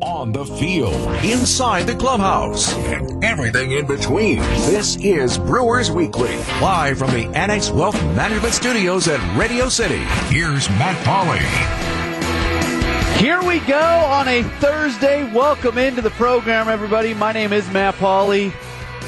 on the field, inside the clubhouse, and everything in between. This is Brewers Weekly, live from the Annex Wealth Management Studios at Radio City. Here's Matt Pauley. Here we go on a Thursday. Welcome into the program, everybody. My name is Matt Pauley.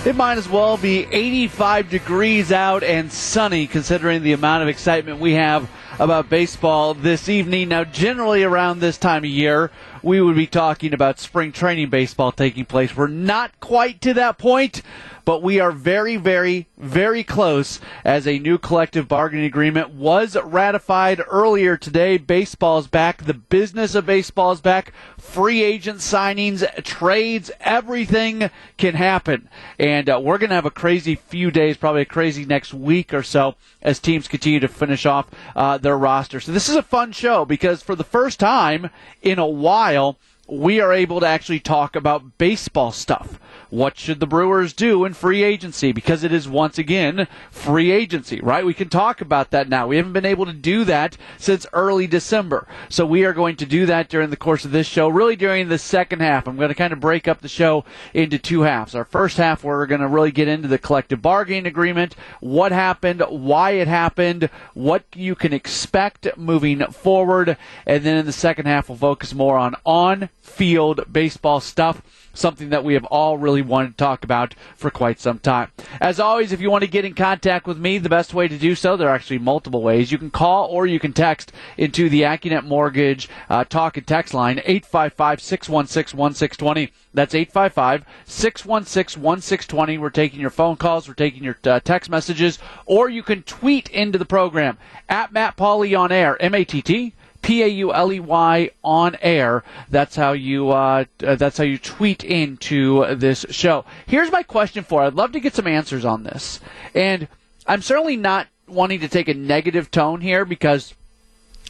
It might as well be 85 degrees out and sunny considering the amount of excitement we have about baseball this evening. Now, generally around this time of year, we would be talking about spring training baseball taking place. We're not quite to that point, but we are very, very, very close as a new collective bargaining agreement was ratified earlier today. Baseball's back. The business of baseball's back. Free agent signings, trades, everything can happen. And uh, we're going to have a crazy few days, probably a crazy next week or so as teams continue to finish off uh, their roster. So this is a fun show because for the first time in a while, trial we are able to actually talk about baseball stuff. What should the Brewers do in free agency? Because it is once again free agency, right? We can talk about that now. We haven't been able to do that since early December. So we are going to do that during the course of this show, really during the second half. I'm going to kind of break up the show into two halves. Our first half, we're going to really get into the collective bargaining agreement, what happened, why it happened, what you can expect moving forward. And then in the second half, we'll focus more on on field baseball stuff something that we have all really wanted to talk about for quite some time. As always, if you want to get in contact with me, the best way to do so, there are actually multiple ways. You can call or you can text into the AccuNet Mortgage uh, talk and text line, 855 616 1620. That's 855 616 1620. We're taking your phone calls, we're taking your uh, text messages, or you can tweet into the program at Matt Pauley on air, M A T T P A U L E Y on air. That's how you uh, uh, that's how you tweet into this show. Here's my question for. I'd love to get some answers on this, and I'm certainly not wanting to take a negative tone here because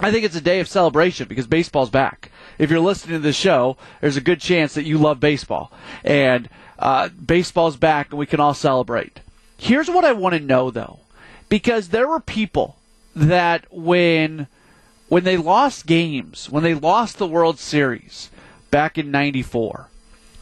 I think it's a day of celebration because baseball's back. If you're listening to the show, there's a good chance that you love baseball, and uh, baseball's back, and we can all celebrate. Here's what I want to know though, because there were people that when when they lost games, when they lost the World Series back in 94,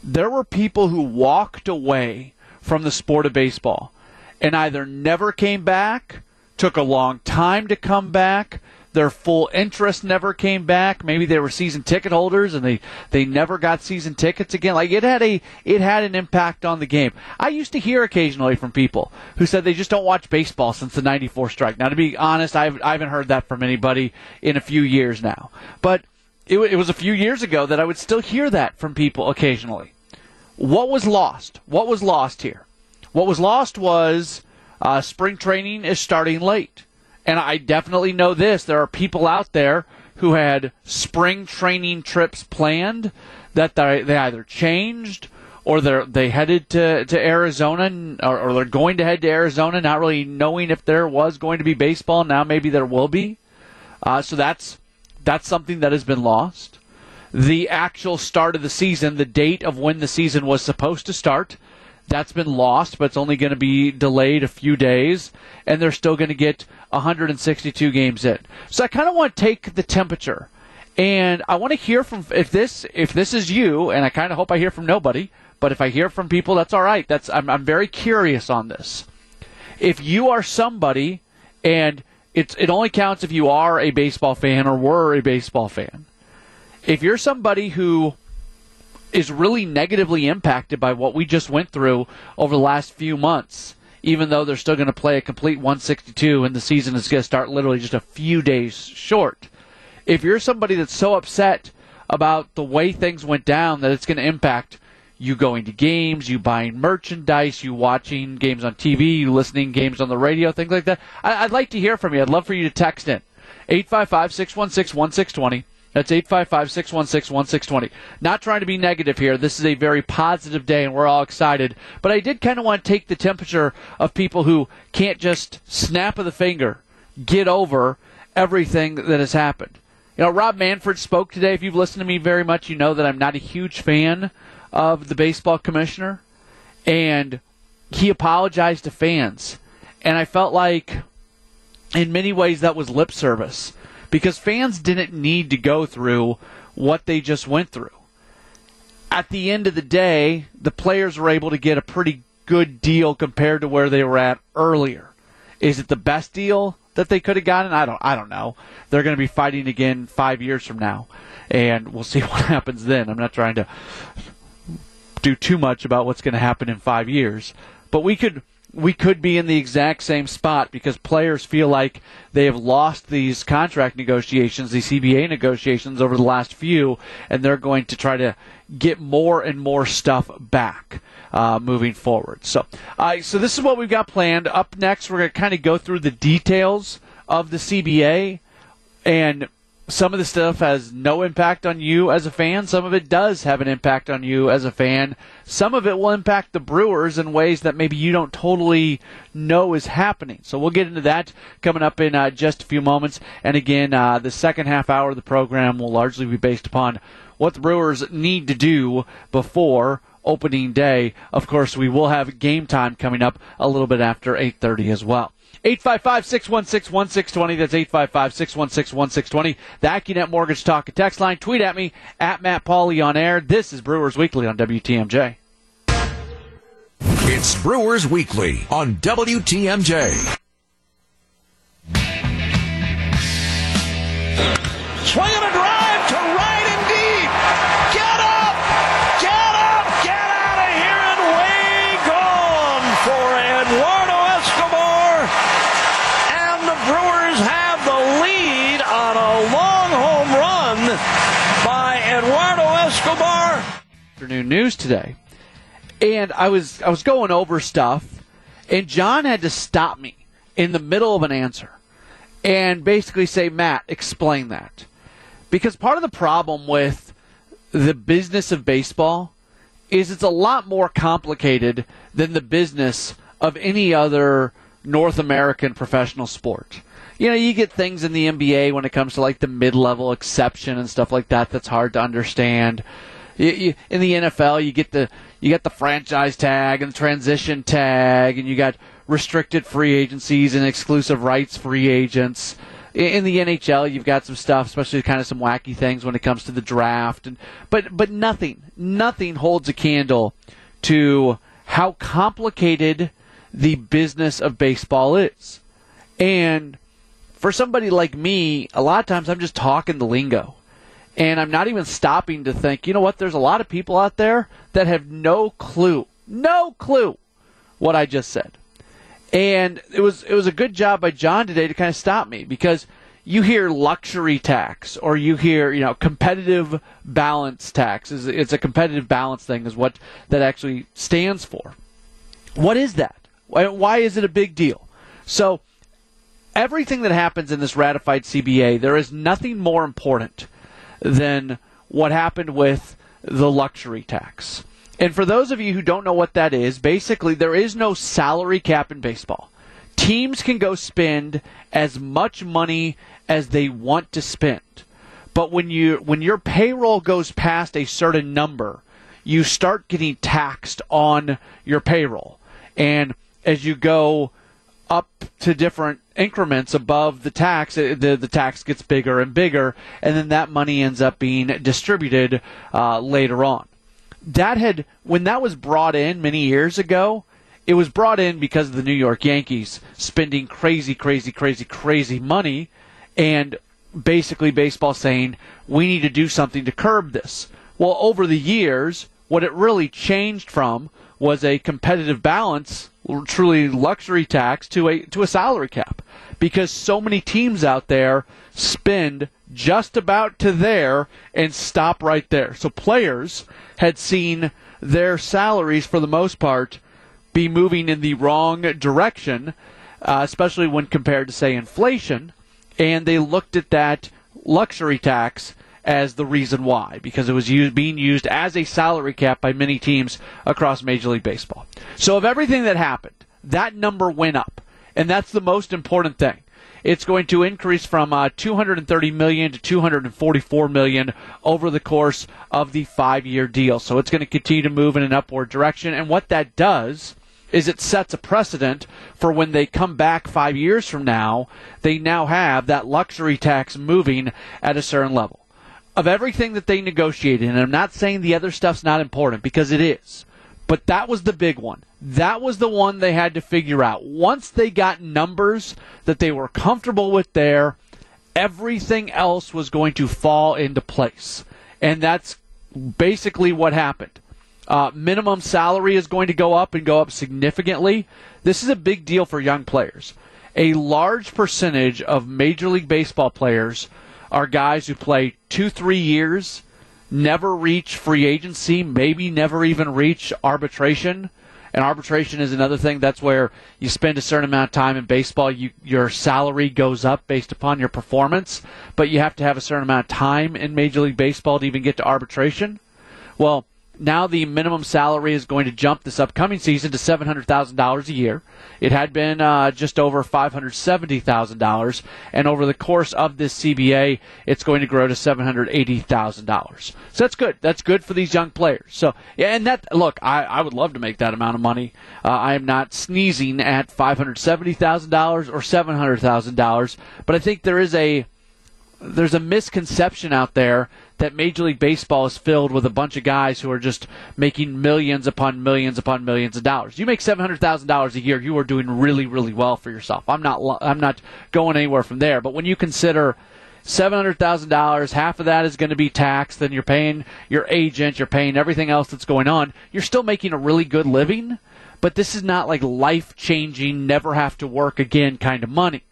there were people who walked away from the sport of baseball and either never came back, took a long time to come back, their full interest never came back. Maybe they were season ticket holders and they, they never got season tickets again. Like it had a it had an impact on the game. I used to hear occasionally from people who said they just don't watch baseball since the '94 strike. Now, to be honest, I've, I haven't heard that from anybody in a few years now. But it, it was a few years ago that I would still hear that from people occasionally. What was lost? What was lost here? What was lost was uh, spring training is starting late. And I definitely know this. There are people out there who had spring training trips planned that they, they either changed or they they headed to, to Arizona or, or, they're going to head to Arizona, not really knowing if there was going to be baseball. Now maybe there will be. Uh, so that's that's something that has been lost. The actual start of the season, the date of when the season was supposed to start, that's been lost, but it's only going to be delayed a few days, and they're still going to get 162 games in. So I kind of want to take the temperature, and I want to hear from if this if this is you, and I kind of hope I hear from nobody, but if I hear from people, that's all right. That's I'm, I'm very curious on this. If you are somebody, and it's it only counts if you are a baseball fan or were a baseball fan. If you're somebody who is really negatively impacted by what we just went through over the last few months even though they're still going to play a complete 162 and the season is going to start literally just a few days short. If you're somebody that's so upset about the way things went down that it's going to impact you going to games, you buying merchandise, you watching games on TV, you listening games on the radio, things like that, I- would like to hear from you. I'd love for you to text in. 855 616 1620. That's 855 616 1620. Not trying to be negative here. This is a very positive day and we're all excited. But I did kind of want to take the temperature of people who can't just snap of the finger get over everything that has happened. You know, Rob Manfred spoke today. If you've listened to me very much, you know that I'm not a huge fan of the baseball commissioner. And he apologized to fans. And I felt like, in many ways, that was lip service because fans didn't need to go through what they just went through. at the end of the day, the players were able to get a pretty good deal compared to where they were at earlier. Is it the best deal that they could have gotten? I don't I don't know. They're going to be fighting again 5 years from now and we'll see what happens then. I'm not trying to do too much about what's going to happen in 5 years, but we could we could be in the exact same spot because players feel like they have lost these contract negotiations, these CBA negotiations over the last few, and they're going to try to get more and more stuff back. Uh, moving forward. So, uh, so this is what we've got planned. Up next, we're going to kind of go through the details of the CBA, and some of the stuff has no impact on you as a fan. Some of it does have an impact on you as a fan. Some of it will impact the Brewers in ways that maybe you don't totally know is happening. So we'll get into that coming up in uh, just a few moments. And again, uh, the second half hour of the program will largely be based upon what the Brewers need to do before opening day. Of course, we will have game time coming up a little bit after 8:30 as well. 855-616-1620. That's 855-616-1620. The AccuNet Mortgage Talk and Text line. Tweet at me at Matt Pauley on air. This is Brewers Weekly on WTMJ. It's Brewers Weekly on WTMJ. Swinging a Afternoon news today, and I was I was going over stuff, and John had to stop me in the middle of an answer, and basically say, Matt, explain that. Because part of the problem with the business of baseball is it's a lot more complicated than the business of any other North American professional sport. You know, you get things in the NBA when it comes to like the mid-level exception and stuff like that that's hard to understand. You, you, in the NFL, you get the you get the franchise tag and the transition tag, and you got restricted free agencies and exclusive rights free agents in the NHL, you've got some stuff, especially kind of some wacky things when it comes to the draft, and but but nothing, nothing holds a candle to how complicated the business of baseball is. And for somebody like me, a lot of times I'm just talking the lingo. And I'm not even stopping to think, you know what, there's a lot of people out there that have no clue, no clue what I just said. And it was it was a good job by John today to kind of stop me because you hear luxury tax or you hear you know competitive balance tax it's a competitive balance thing is what that actually stands for. What is that? Why, why is it a big deal? So everything that happens in this ratified CBA, there is nothing more important than what happened with the luxury tax. And for those of you who don't know what that is, basically there is no salary cap in baseball. Teams can go spend as much money as they want to spend. But when you when your payroll goes past a certain number, you start getting taxed on your payroll. And as you go up to different increments above the tax, the the tax gets bigger and bigger, and then that money ends up being distributed uh, later on that had when that was brought in many years ago, it was brought in because of the New York Yankees spending crazy, crazy, crazy, crazy money, and basically baseball saying we need to do something to curb this. Well, over the years, what it really changed from was a competitive balance, truly luxury tax to a to a salary cap, because so many teams out there spend just about to there and stop right there. So players had seen their salaries, for the most part, be moving in the wrong direction, uh, especially when compared to, say, inflation. And they looked at that luxury tax as the reason why, because it was used, being used as a salary cap by many teams across Major League Baseball. So, of everything that happened, that number went up. And that's the most important thing it's going to increase from uh, 230 million to 244 million over the course of the five-year deal. So it's going to continue to move in an upward direction. And what that does is it sets a precedent for when they come back five years from now, they now have that luxury tax moving at a certain level. Of everything that they negotiated, and I'm not saying the other stuff's not important because it is, but that was the big one. That was the one they had to figure out. Once they got numbers that they were comfortable with there, everything else was going to fall into place. And that's basically what happened. Uh, minimum salary is going to go up and go up significantly. This is a big deal for young players. A large percentage of Major League Baseball players are guys who play two, three years, never reach free agency, maybe never even reach arbitration. And arbitration is another thing. That's where you spend a certain amount of time in baseball. You, your salary goes up based upon your performance, but you have to have a certain amount of time in Major League Baseball to even get to arbitration. Well, now the minimum salary is going to jump this upcoming season to $700,000 a year. It had been uh, just over $570,000, and over the course of this CBA, it's going to grow to $780,000. So that's good. That's good for these young players. So, yeah, and that, look, I, I would love to make that amount of money. Uh, I am not sneezing at $570,000 or $700,000, but I think there is a there's a misconception out there that Major League Baseball is filled with a bunch of guys who are just making millions upon millions upon millions of dollars. You make seven hundred thousand dollars a year, you are doing really, really well for yourself. I'm not, I'm not going anywhere from there. But when you consider seven hundred thousand dollars, half of that is going to be taxed, then you're paying your agent, you're paying everything else that's going on. You're still making a really good living, but this is not like life changing, never have to work again kind of money,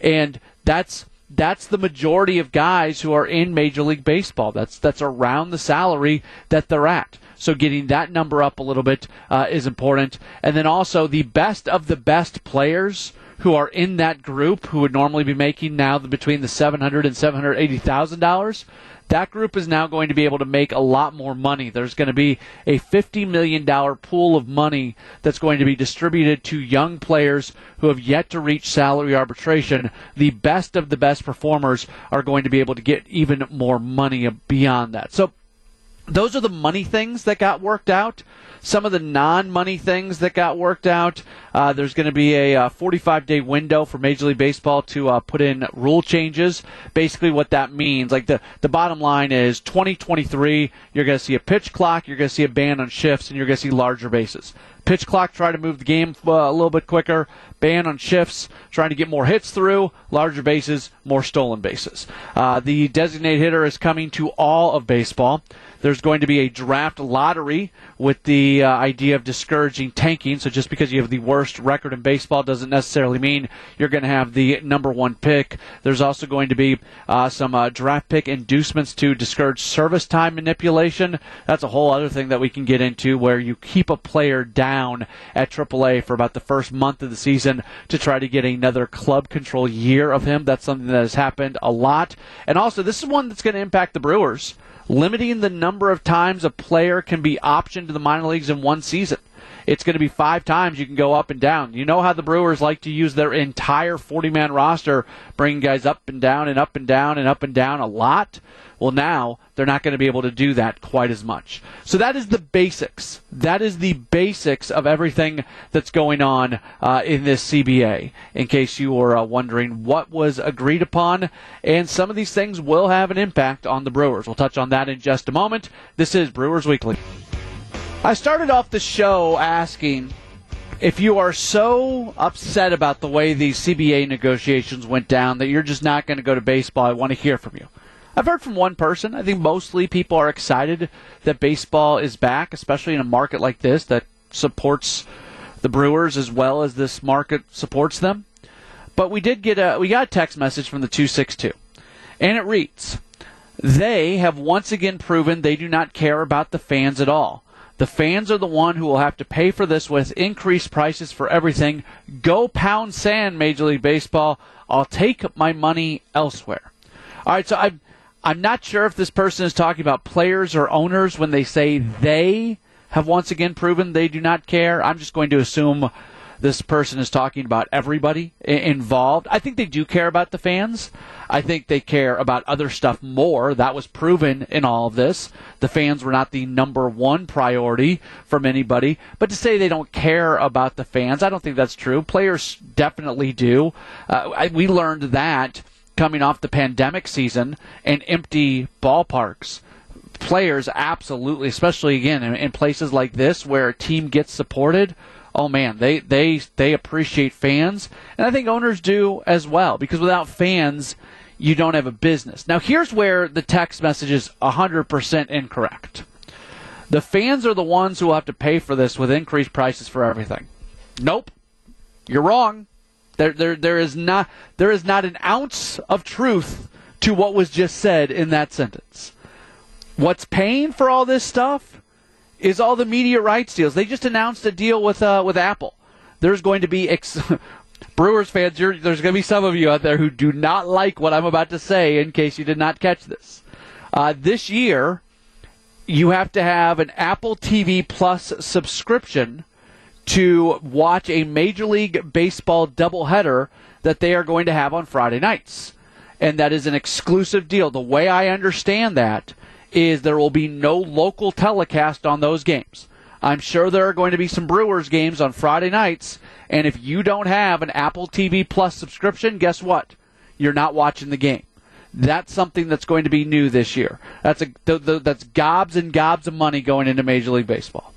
and that's that's the majority of guys who are in Major League Baseball. That's that's around the salary that they're at. So getting that number up a little bit uh, is important. And then also the best of the best players who are in that group who would normally be making now between the seven hundred and seven hundred eighty thousand dollars that group is now going to be able to make a lot more money. There's going to be a $50 million pool of money that's going to be distributed to young players who have yet to reach salary arbitration. The best of the best performers are going to be able to get even more money beyond that. So those are the money things that got worked out some of the non-money things that got worked out. Uh, there's going to be a 45-day uh, window for Major League Baseball to uh, put in rule changes. Basically, what that means, like the the bottom line is 2023, you're going to see a pitch clock, you're going to see a ban on shifts, and you're going to see larger bases. Pitch clock, try to move the game uh, a little bit quicker. Ban on shifts, trying to get more hits through. Larger bases, more stolen bases. Uh, the designated hitter is coming to all of baseball. There's going to be a draft lottery with the uh, idea of discouraging tanking. So just because you have the worst record in baseball doesn't necessarily mean you're going to have the number one pick. There's also going to be uh, some uh, draft pick inducements to discourage service time manipulation. That's a whole other thing that we can get into where you keep a player down at AAA for about the first month of the season to try to get another club control year of him. That's something that has happened a lot. And also, this is one that's going to impact the Brewers limiting the number of times a player can be optioned to the minor leagues in one season. It's going to be five times you can go up and down. You know how the Brewers like to use their entire 40 man roster, bringing guys up and down and up and down and up and down a lot? Well, now they're not going to be able to do that quite as much. So that is the basics. That is the basics of everything that's going on uh, in this CBA. In case you were uh, wondering what was agreed upon, and some of these things will have an impact on the Brewers. We'll touch on that in just a moment. This is Brewers Weekly. I started off the show asking if you are so upset about the way these CBA negotiations went down that you're just not going to go to baseball, I want to hear from you. I've heard from one person. I think mostly people are excited that baseball is back, especially in a market like this that supports the Brewers as well as this market supports them. But we did get a we got a text message from the 262. And it reads, "They have once again proven they do not care about the fans at all. The fans are the one who will have to pay for this with increased prices for everything. Go pound sand, Major League Baseball. I'll take my money elsewhere." All right, so I'm I'm not sure if this person is talking about players or owners when they say they have once again proven they do not care. I'm just going to assume this person is talking about everybody involved. I think they do care about the fans. I think they care about other stuff more. That was proven in all of this. The fans were not the number one priority from anybody. But to say they don't care about the fans, I don't think that's true. Players definitely do. Uh, I, we learned that coming off the pandemic season and empty ballparks. Players absolutely, especially again in, in places like this where a team gets supported. Oh man, they they they appreciate fans, and I think owners do as well because without fans, you don't have a business. Now, here's where the text message is 100% incorrect. The fans are the ones who will have to pay for this with increased prices for everything. Nope. You're wrong. There, there, there is not there is not an ounce of truth to what was just said in that sentence. What's paying for all this stuff is all the media rights deals. They just announced a deal with uh, with Apple. There's going to be ex- Brewers fans. there's going to be some of you out there who do not like what I'm about to say. In case you did not catch this, uh, this year you have to have an Apple TV Plus subscription to watch a Major League Baseball doubleheader that they are going to have on Friday nights. And that is an exclusive deal. The way I understand that is there will be no local telecast on those games. I'm sure there are going to be some Brewers games on Friday nights, and if you don't have an Apple TV Plus subscription, guess what? You're not watching the game. That's something that's going to be new this year. That's a that's gobs and gobs of money going into Major League Baseball.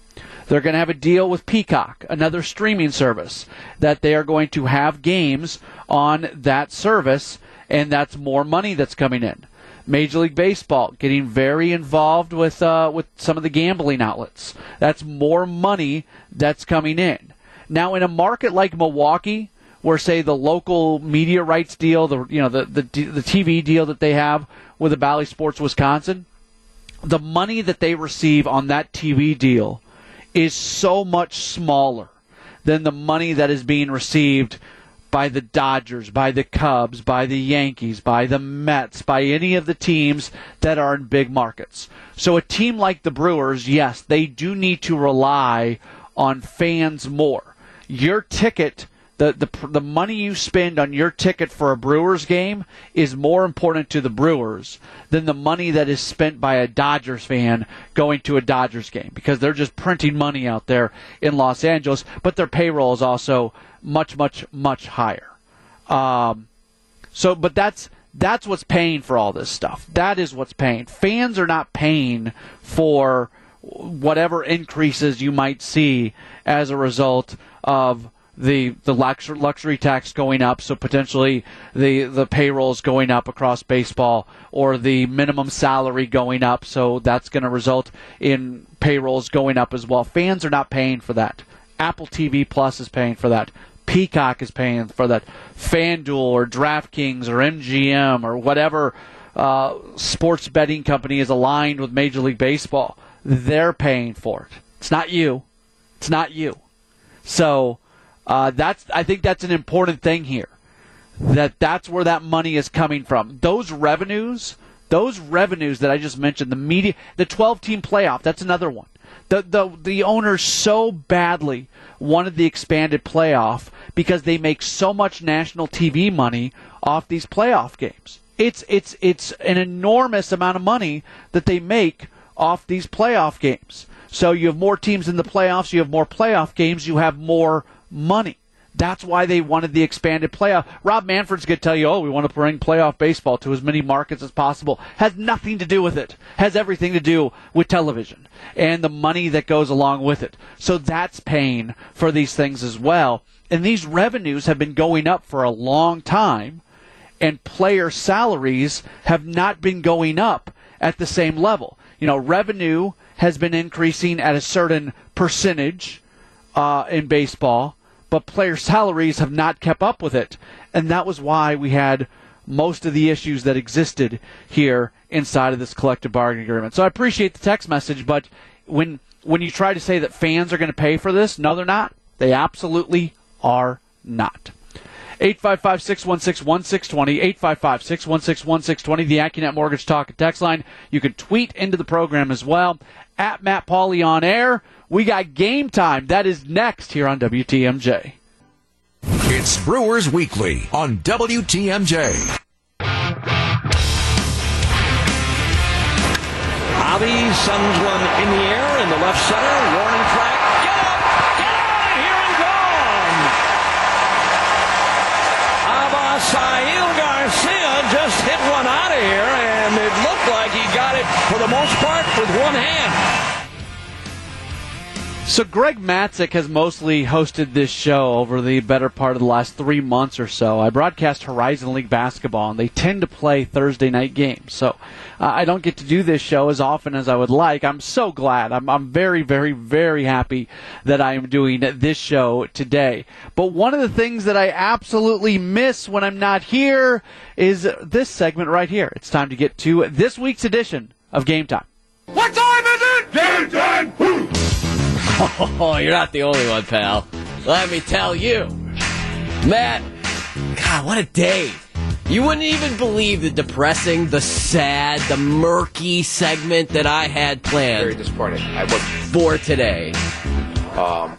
They're going to have a deal with Peacock, another streaming service, that they are going to have games on that service, and that's more money that's coming in. Major League Baseball getting very involved with uh, with some of the gambling outlets. That's more money that's coming in. Now, in a market like Milwaukee, where say the local media rights deal, the you know the the, the TV deal that they have with the Bally Sports Wisconsin, the money that they receive on that TV deal is so much smaller than the money that is being received by the Dodgers, by the Cubs, by the Yankees, by the Mets, by any of the teams that are in big markets. So a team like the Brewers, yes, they do need to rely on fans more. Your ticket the, the the money you spend on your ticket for a Brewers game is more important to the Brewers than the money that is spent by a Dodgers fan going to a Dodgers game because they're just printing money out there in Los Angeles, but their payroll is also much much much higher. Um, so, but that's that's what's paying for all this stuff. That is what's paying. Fans are not paying for whatever increases you might see as a result of the the luxury, tax going up, so potentially the the payrolls going up across baseball, or the minimum salary going up, so that's going to result in payrolls going up as well. Fans are not paying for that. Apple TV Plus is paying for that. Peacock is paying for that. FanDuel or DraftKings or MGM or whatever uh, sports betting company is aligned with Major League Baseball, they're paying for it. It's not you. It's not you. So uh, that's I think that's an important thing here. That that's where that money is coming from. Those revenues, those revenues that I just mentioned, the media, the 12 team playoff, that's another one. The the the owners so badly wanted the expanded playoff because they make so much national TV money off these playoff games. It's it's it's an enormous amount of money that they make off these playoff games. So you have more teams in the playoffs, you have more playoff games, you have more money. That's why they wanted the expanded playoff. Rob Manfred's going to tell you, oh, we want to bring playoff baseball to as many markets as possible. Has nothing to do with it. Has everything to do with television and the money that goes along with it. So that's paying for these things as well. And these revenues have been going up for a long time, and player salaries have not been going up at the same level. You know, revenue has been increasing at a certain percentage uh, in baseball but player salaries have not kept up with it. And that was why we had most of the issues that existed here inside of this collective bargaining agreement. So I appreciate the text message, but when when you try to say that fans are going to pay for this, no, they're not. They absolutely are not. 855 616 1620, 855 616 1620, the AccuNet Mortgage Talk and Text line. You can tweet into the program as well. At Matt Pauley on air. We got game time. That is next here on WTMJ. It's Brewers Weekly on WTMJ. Avi sends one in the air in the left center. Warning track. Sail Garcia just hit one out of here, and it looked like he got it for the most part with one hand. So Greg Matzek has mostly hosted this show over the better part of the last three months or so. I broadcast Horizon League basketball, and they tend to play Thursday night games. So uh, I don't get to do this show as often as I would like. I'm so glad. I'm, I'm very, very, very happy that I am doing this show today. But one of the things that I absolutely miss when I'm not here is this segment right here. It's time to get to this week's edition of Game Time. What time is it? Game time! Oh, you're not the only one, pal. Let me tell you. Matt, God, what a day. You wouldn't even believe the depressing, the sad, the murky segment that I had planned. Very disappointed. I was for today. um,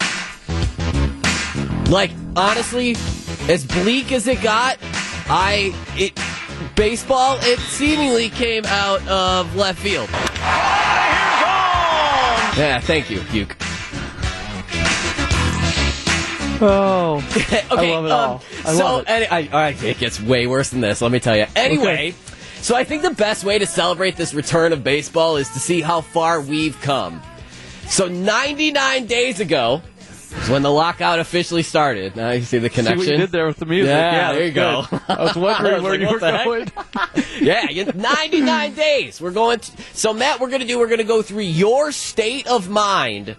Like, honestly, as bleak as it got, I it baseball it seemingly came out of left field. Yeah, thank you, Puke. Oh, okay, love it um, all. I so, love it. Any, I, all right, it gets way worse than this. Let me tell you. Anyway, so I think the best way to celebrate this return of baseball is to see how far we've come. So 99 days ago is when the lockout officially started. Now you see the see connection. what you did there with the music. Yeah, Yeah, there you that's go. good. I was wondering I was where like, you what were the heck? going. yeah, 99 days. We're going to, so Matt, we're going to do, we're going to go through your state of mind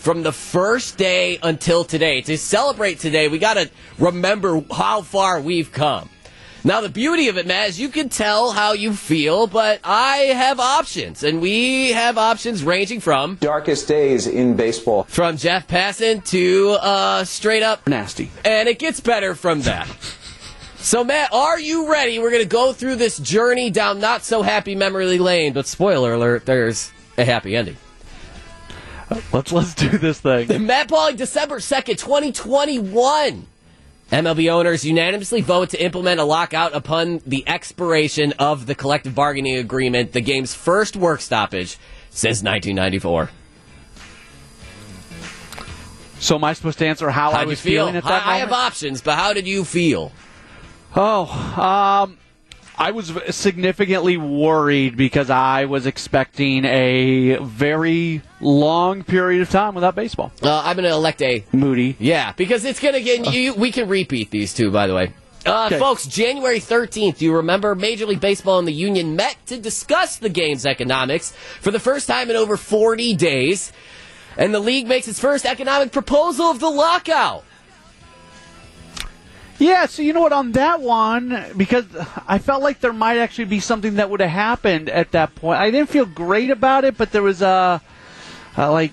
from the first day until today. To celebrate today, we got to remember how far we've come. Now, the beauty of it, Matt, is you can tell how you feel, but I have options, and we have options ranging from darkest days in baseball. from Jeff Passan to uh, straight up Nasty. and it gets better from that. So, Matt, are you ready? We're going to go through this journey down not so happy memory lane, but spoiler alert, there's a happy ending. Let's let's do this thing. The Matt Pauling, December 2nd, 2021. MLB owners unanimously vote to implement a lockout upon the expiration of the collective bargaining agreement, the game's first work stoppage since 1994. So am I supposed to answer how How I was feel? feeling at that I, I have options, but how did you feel? Oh, um, I was significantly worried because I was expecting a very long period of time without baseball. Uh, I'm going to elect a Moody. Yeah, because it's going to get you. We can repeat these two, by the way. Uh, Okay. Folks, January 13th, do you remember Major League Baseball and the Union met to discuss the game's economics for the first time in over 40 days? And the league makes its first economic proposal of the lockout. Yeah, so you know what, on that one, because I felt like there might actually be something that would have happened at that point. I didn't feel great about it, but there was a, a like,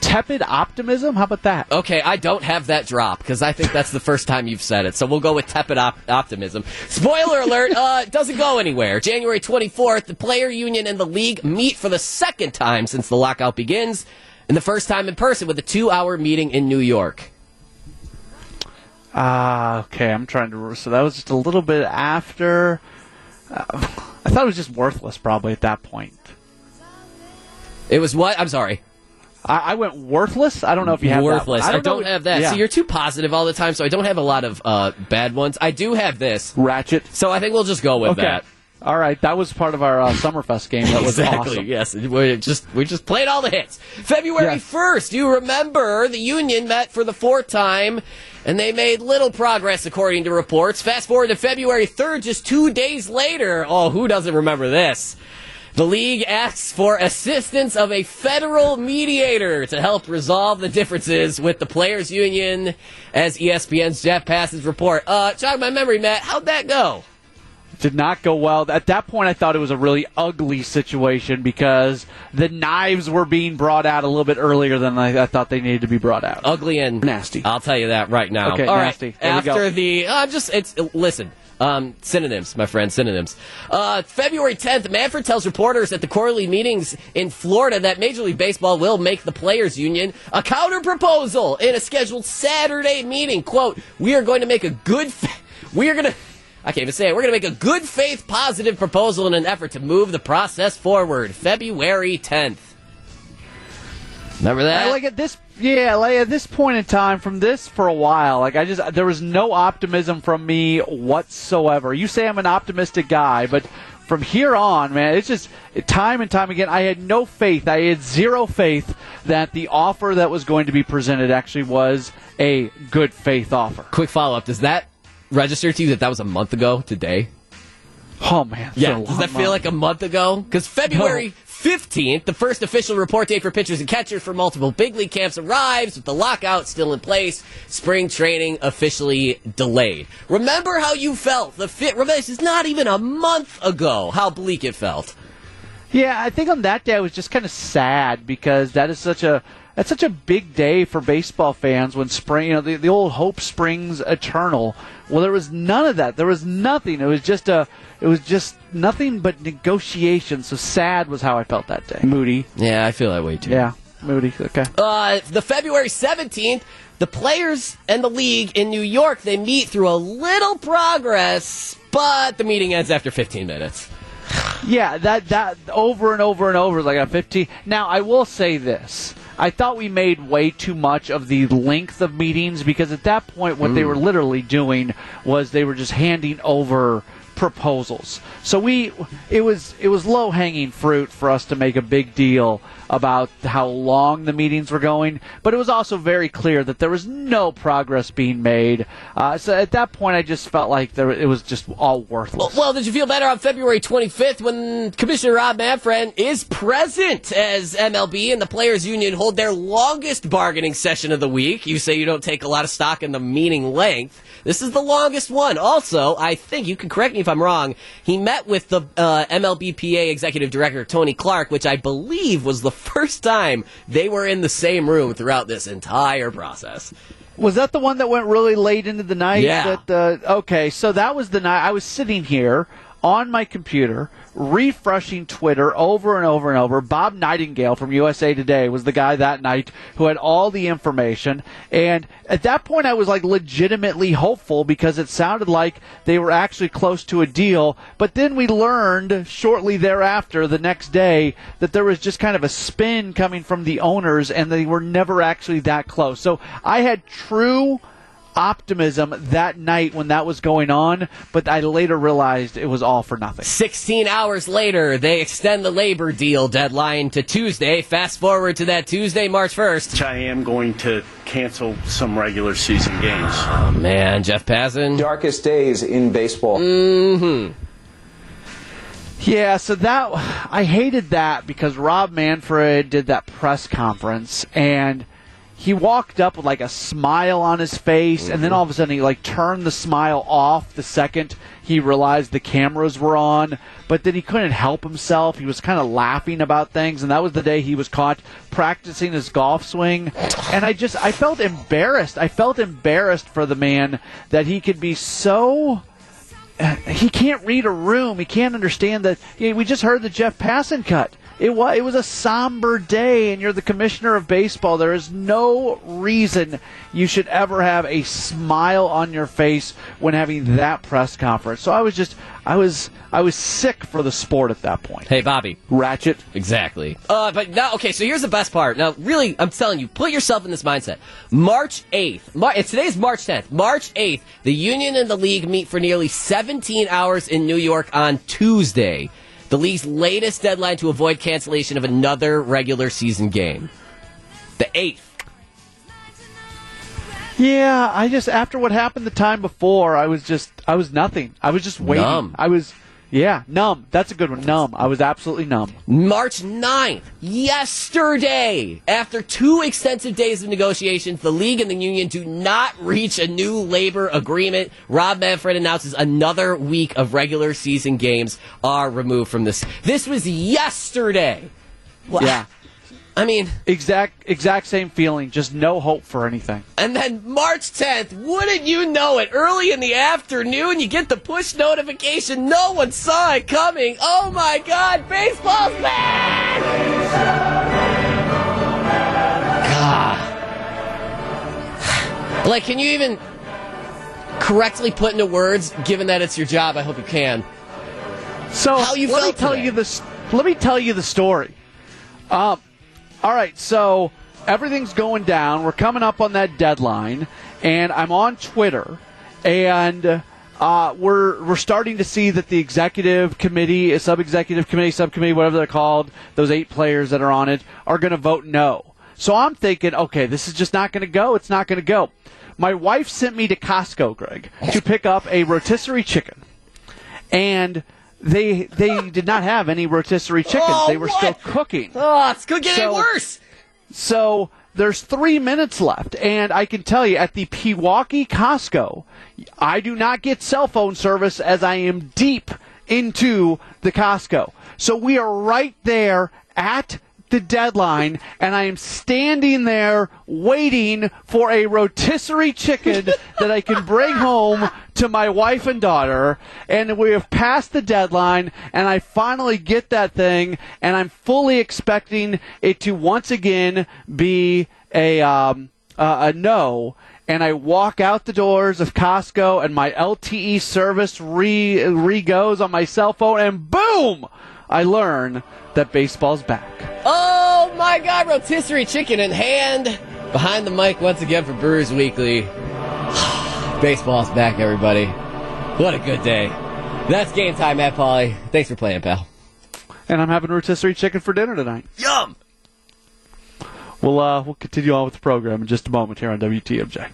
tepid optimism. How about that? Okay, I don't have that drop because I think that's the first time you've said it. So we'll go with tepid op- optimism. Spoiler alert, uh, doesn't go anywhere. January 24th, the player union and the league meet for the second time since the lockout begins, and the first time in person with a two hour meeting in New York. Ah, okay. I'm trying to. So that was just a little bit after. Uh, I thought it was just worthless, probably at that point. It was what? I'm sorry. I, I went worthless. I don't know if you have Worthless. That. I don't, have that. Yeah. See, you're too positive all the time, so I don't have a lot of uh, bad ones. I do have this, Ratchet. so I think we'll just go with Okay. that. All right, that was part of our uh, Summerfest game. That was exactly. awesome. Yes, we just we just played all the hits. February Yes. first, you remember the Union met for the fourth time, and they made little progress according to reports. Fast forward to February third, just two days later. Oh, who doesn't remember this? The league asks for assistance of a federal mediator to help resolve the differences with the players' union, as ESPN's Jeff Passan report. Uh, jog my memory, Matt. How'd that go? Did not go well. At that point, I thought it was a really ugly situation because the knives were being brought out a little bit earlier than I, I thought they needed to be brought out. ugly and Nasty. I'll tell you that right now. Okay, All right. nasty. There we go. After the, I'm just it's listen. Um, synonyms, my friend, synonyms. Uh, February 10th, Manfred tells reporters at the quarterly meetings in Florida that Major League Baseball will make the Players Union a counter proposal in a scheduled Saturday meeting. Quote, we are going to make a good, fa- we are going to, I can't even say it, we're going to make a good faith positive proposal in an effort to move the process forward. February 10th. Remember that? Like at this, yeah, like at this point in time, from this for a while, like I just there was no optimism from me whatsoever. You say I'm an optimistic guy, but from here on, man, it's just time and time again. I had no faith. I had zero faith that the offer that was going to be presented actually was a good faith offer. Quick follow up: Does that register to you that that was a month ago today? Oh man, Yeah. Does that um, feel month. like a month ago? Because February 15th, the first official report date for pitchers and catchers for multiple big league camps arrives with the lockout still in place. Spring training officially delayed. Remember how you felt? The fit. Remember, this is not even a month ago. How bleak it felt. Yeah, I think on that day I was just kind of sad because that is such a that's such a big day for baseball fans when spring, you know, the, the old hope springs eternal. Well, there was none of that. There was nothing. It was just a it was just nothing but negotiation. So sad was how I felt that day. Moody. Yeah, I feel that way too. Yeah, moody. Okay. Uh, the February 17th, the players and the league in New York, they meet through a little progress, but the meeting ends after 15 minutes. Yeah, that that over and over and over like a 15. Now, I will say this. I thought we made way too much of the length of meetings because at that point what they hmm. were literally doing was they were just handing over proposals. So we it was it was low-hanging fruit for us to make a big deal about how long the meetings were going, but it was also very clear that there was no progress being made. Uh, so at that point I just felt like there it was just all worthless. Well, did you feel better on February 25th when Commissioner Rob Manfred is present as MLB and the Players Union hold their longest bargaining session of the week? You say you don't take a lot of stock in the meeting length. This is the longest one. Also, I think you can correct me if I'm wrong. He met with the uh, MLBPA executive director Tony Clark, which I believe was the first time they were in the same room throughout this entire process. Was that the one that went really late into the night? Yeah. That, uh, okay, so that was the night I was sitting here on my computer refreshing Twitter over and over and over. Bob Nightingale from USA Today was the guy that night who had all the information. And at that point, I was like legitimately hopeful because it sounded like they were actually close to a deal. But then we learned shortly thereafter, the next day, that there was just kind of a spin coming from the owners and they were never actually that close. So I had true optimism that night when that was going on, but I later realized it was all for nothing. 16 hours later, they extend the labor deal deadline to Tuesday. Fast forward to that Tuesday, March 1st. I am going to cancel some regular season games. Oh, man, Jeff Passan. Darkest days in baseball. Mm hmm. Yeah, so that I hated that because Rob Manfred did that press conference and he walked up with like a smile on his face and then mm-hmm. all of a sudden he like turned the smile off the second he realized the cameras were on but then he couldn't help himself he was kind of laughing about things and that was the day he was caught practicing his golf swing and i just i felt embarrassed i felt embarrassed for the man that he could be so he can't read a room. He can't understand that. You know, we just heard the Jeff Passan cut. It was it was a somber day, and you're the commissioner of baseball. There is no reason you should ever have a smile on your face when having that press conference. So I was just I was I was sick for the sport at that point. Hey, Bobby. Ratchet. Exactly. Uh, but now, okay, so here's the best part. Now, really, I'm telling you, put yourself in this mindset. March 8th, Mar- it's- today's March 10th. March 8th, the union and the league meet for nearly 17 hours in New York on Tuesday. The league's latest deadline to avoid cancellation of another regular season game. The 8th. Yeah, I just after what happened the time before, I was just I was nothing. I was just waiting. Numb. I was yeah, numb. That's a good one. Numb. I was absolutely numb. March 9th, yesterday, after two extensive days of negotiations, the league and the union do not reach a new labor agreement. Rob Manfred announces another week of regular season games are removed from this. This was yesterday. Well, Yeah. I mean, Exact exact same feeling, just no hope for anything. and then March 10th, wouldn't you know it, early in the afternoon, you get the push notification. No one saw it coming. Oh my God, baseball's back! God. Like, can you even correctly put into words, given that it's your job? I hope you can. So How you let me tell today? you this. Let me tell you the story. Um, all right, so everything's going down. We're coming up on that deadline, and I'm on Twitter, and uh, we're we're starting to see that the executive committee, a sub executive committee, subcommittee, whatever they're called, those eight players that are on it, are going to vote no. So I'm thinking, okay, this is just not going to go. It's not going to go. My wife sent me to Costco, Greg, to pick up a rotisserie chicken, and they they did not have any rotisserie chickens. Oh, they were what? still cooking. Oh, it's going to get So- any worse. So there's three minutes left, and I can tell you at the Pewaukee Costco, I do not get cell phone service as I am deep into the Costco. So we are right there at the deadline, and I am standing there waiting for a rotisserie chicken that I can bring home to my wife and daughter. And we have passed the deadline, and I finally get that thing, and I'm fully expecting it to once again be a um, uh, a no. And I walk out the doors of Costco, and my LTE service re re goes on my cell phone, and boom, I learn that baseball's back. Oh my God, rotisserie chicken in hand. Behind the mic once again for Brewers Weekly. Baseball's back, everybody. What a good day. That's game time, Matt Pauley. Thanks for playing, pal. And I'm having rotisserie chicken for dinner tonight. Yum! We'll uh, we'll continue on with the program in just a moment here on WTMJ.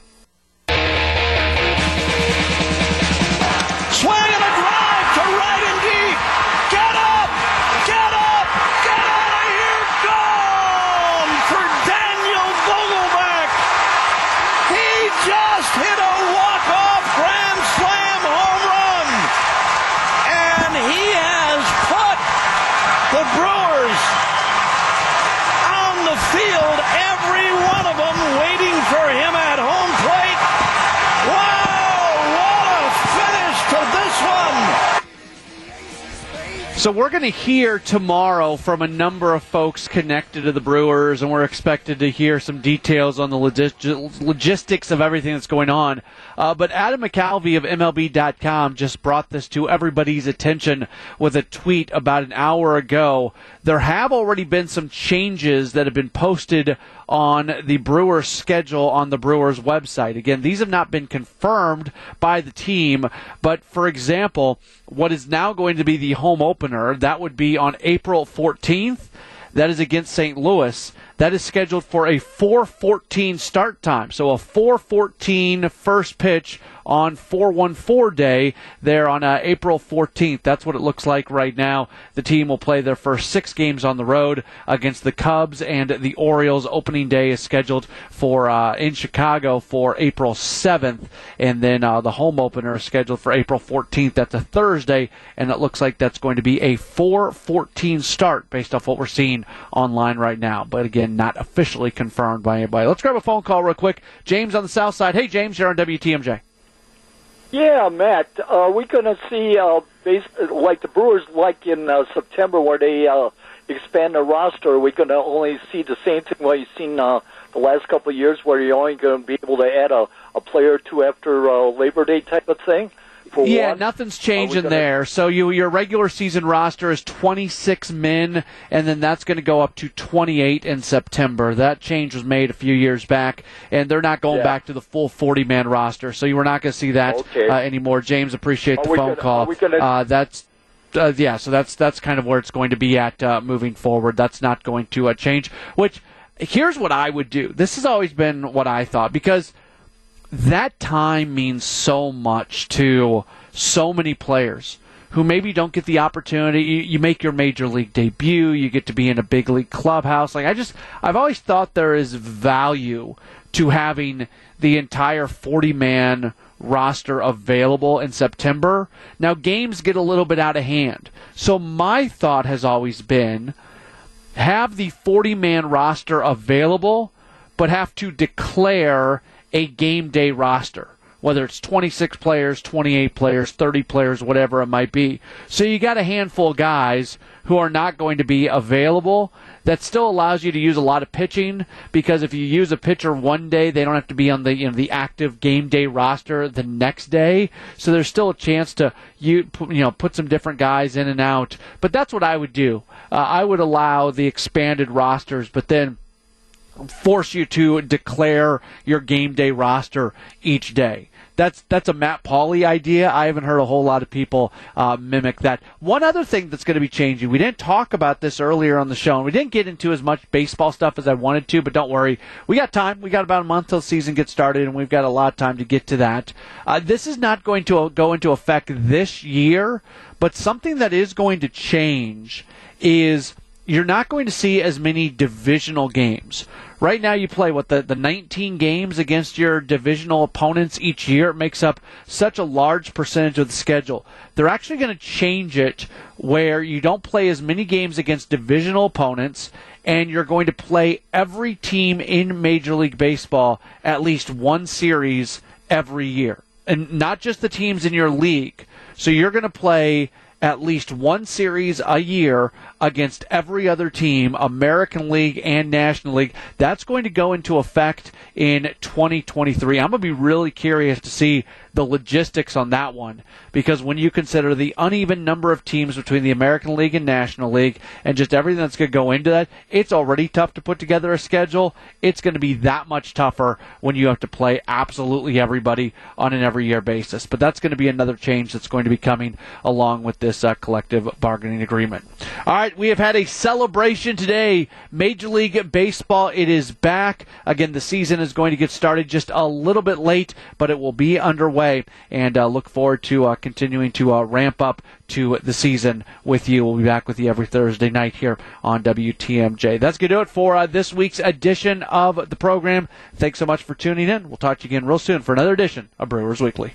So we're going to hear tomorrow from a number of folks connected to the Brewers, and we're expected to hear some details on the logis- logistics of everything that's going on. Uh, but Adam McCalvy of MLB.com just brought this to everybody's attention with a tweet about an hour ago. There have already been some changes that have been posted on the Brewers schedule on the Brewers website. Again, these have not been confirmed by the team, but for example, what is now going to be the home opener, that would be on April 14th. That is against St. Louis. That is scheduled for a 4:14 start time. So a 4:14 first pitch on 414 day there on uh, April 14th. That's what it looks like right now. The team will play their first 6 games on the road against the Cubs and the Orioles. Opening day is scheduled for uh, in Chicago for April 7th and then uh, the home opener is scheduled for April 14th. That's a Thursday and it looks like that's going to be a 4:14 start based off what we're seeing online right now. But again, not officially confirmed by anybody. Let's grab a phone call real quick. James on the south side. Hey James, you're on WTMJ. Yeah, Matt. Are we going to see uh, base, like the Brewers, like in uh, September, where they uh, expand the roster? Are we going to only see the same thing what you've seen uh, the last couple of years, where you're only going to be able to add a, a player or two after uh, Labor Day type of thing? For Yeah, one? nothing's changing gonna- there. So you your regular season roster is 26 men, and then that's going to go up to 28 in September. That change was made a few years back, and they're not going Yeah. back to the full 40 man roster. So you were not going to see that Okay. uh, anymore. James, appreciate Are the phone gonna- call. are gonna- uh, that's uh, yeah, so that's that's kind of where it's going to be at uh, moving forward. That's not going to uh, change. Which here's what I would do. This has always been what I thought because that time means so much to so many players who maybe don't get the opportunity. You, you make your major league debut, you get to be in a big league clubhouse. Like I just, I've always thought there is value to having the entire 40 man roster available in September. Now games get a little bit out of hand. So my thought has always been have the 40 man roster available, but have to declare a game day roster. Whether it's 26 players, 28 players, 30 players, whatever it might be. So you got a handful of guys who are not going to be available. That still allows you to use a lot of pitching because if you use a pitcher one day, they don't have to be on the you know, the active game day roster the next day. So there's still a chance to you you know put some different guys in and out. But that's what I would do. Uh, I would allow the expanded rosters, but then force you to declare your game day roster each day. That's that's a Matt Pauley idea. I haven't heard a whole lot of people uh, mimic that. One other thing that's going to be changing. We didn't talk about this earlier on the show, and we didn't get into as much baseball stuff as I wanted to. But don't worry, we got time. We got about a month till the season gets started, and we've got a lot of time to get to that. Uh, this is not going to go into effect this year, but something that is going to change is you're not going to see as many divisional games. Right now, you play what the, the 19 games against your divisional opponents each year. It makes up such a large percentage of the schedule. They're actually going to change it where you don't play as many games against divisional opponents, and you're going to play every team in Major League Baseball at least one series every year, and not just the teams in your league. So you're going to play at least one series a year against every other team, American League and National League. That's going to go into effect in 2023. I'm going to be really curious to see the logistics on that one because when you consider the uneven number of teams between the American League and National League and just everything that's going to go into that, it's already tough to put together a schedule. It's going to be that much tougher when you have to play absolutely everybody on an every year basis. But that's going to be another change that's going to be coming along with this uh, collective bargaining agreement. All right, we have had a celebration today. Major League Baseball, it is back. Again, the season is going to get started just a little bit late, but it will be underway and uh, look forward to uh, continuing to uh, ramp up to the season with you. We'll be back with you every Thursday night here on WTMJ. That's going to do it for uh, this week's edition of the program. Thanks so much for tuning in. We'll talk to you again real soon for another edition of Brewers Weekly.